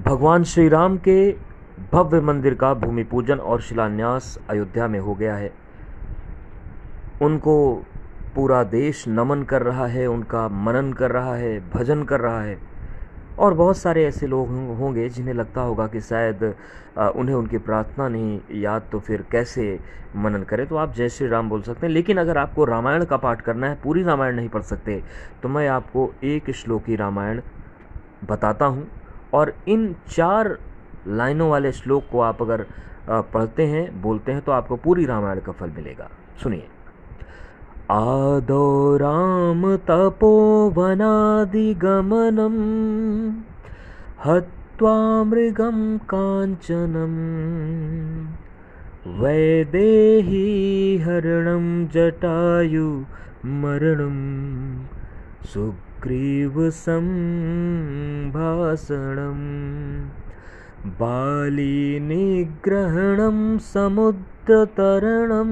भगवान श्री राम के भव्य मंदिर का भूमि पूजन और शिलान्यास अयोध्या में हो गया है। उनको पूरा देश नमन कर रहा है, उनका मनन कर रहा है, भजन कर रहा है। और बहुत सारे ऐसे लोग होंगे जिन्हें लगता होगा कि शायद उन्हें उनकी प्रार्थना नहीं याद तो फिर कैसे मनन करें? तो आप जय श्री राम बोल सकते हैं। लेकिन अगर आपको रामायण का पाठ करना है, पूरी रामायण नहीं पढ़ सकते तो मैं आपको एक श्लोकी रामायण बताता हूँ। और इन चार लाइनों वाले श्लोक को आप अगर पढ़ते हैं, बोलते हैं तो आपको पूरी रामायण का फल मिलेगा। सुनिए। आदो राम तपोवनादिगमनं हत्वा मृगं काञ्चनं वैदेही हरणं जटायुमरणं सुग्रीवसम्भाषणं बालीनिग्रहणं समुद्रतरणं।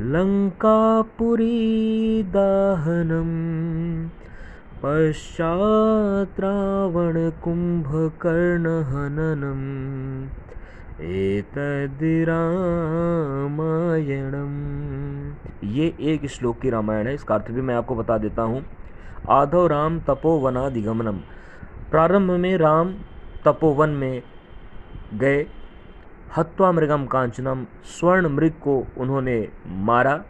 लङ्कापुरीदाहनं। पश्चात् रावणकुम्भकर्णहननम् एतद्रामायणम ये एक श्लोक की रामायण है, इसका अर्थ भी मैं आपको बता देता हूँ। आधव राम तपोवनादिगमनम प्रारंभ में राम तपोवन में गए। हत्वा मृगम कांचनम स्वर्ण मृग को उन्होंने मारा।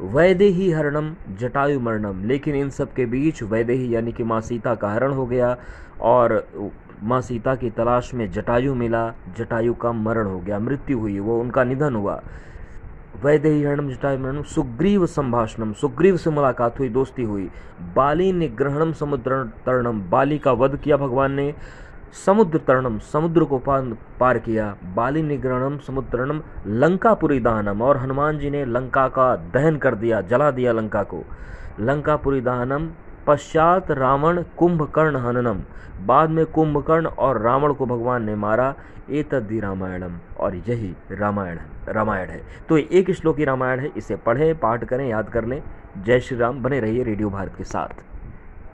वैदेही हरणम जटायु मरणम। लेकिन इन सब के बीच वैदेही यानी कि माँ सीता का हरण हो गया और माँ सीता की तलाश में जटायु मिला। जटायु का मरण हो गया, मृत्यु हुई, वो उनका निधन हुआ। वैदेही हरणम जटायु मरणम सुग्रीव संभाषणम। सुग्रीव से मुलाकात हुई, दोस्ती हुई। बाली निग्रहणम, समुद्र तरणम। बाली का वध किया भगवान ने, समुद्र तरणम, समुद्र को पार किया। बाली निग्रहणम समुद्रणम लंकापुरी दहनम और हनुमान जी ने लंका का दहन कर दिया, जला दिया लंका को। लंकापुरी दहनम पश्चात रावण कुंभकर्ण हननम बाद में कुंभकर्ण और रावण को भगवान ने मारा। एतद्धि तद्धि रामायणम और यही रामायण रामायण है। तो एक श्लोक श्लोकी रामायण है। इसे पढ़ें, पाठ करें, याद कर लें। जय श्री राम। बने रहिए रेडियो भारत के साथ।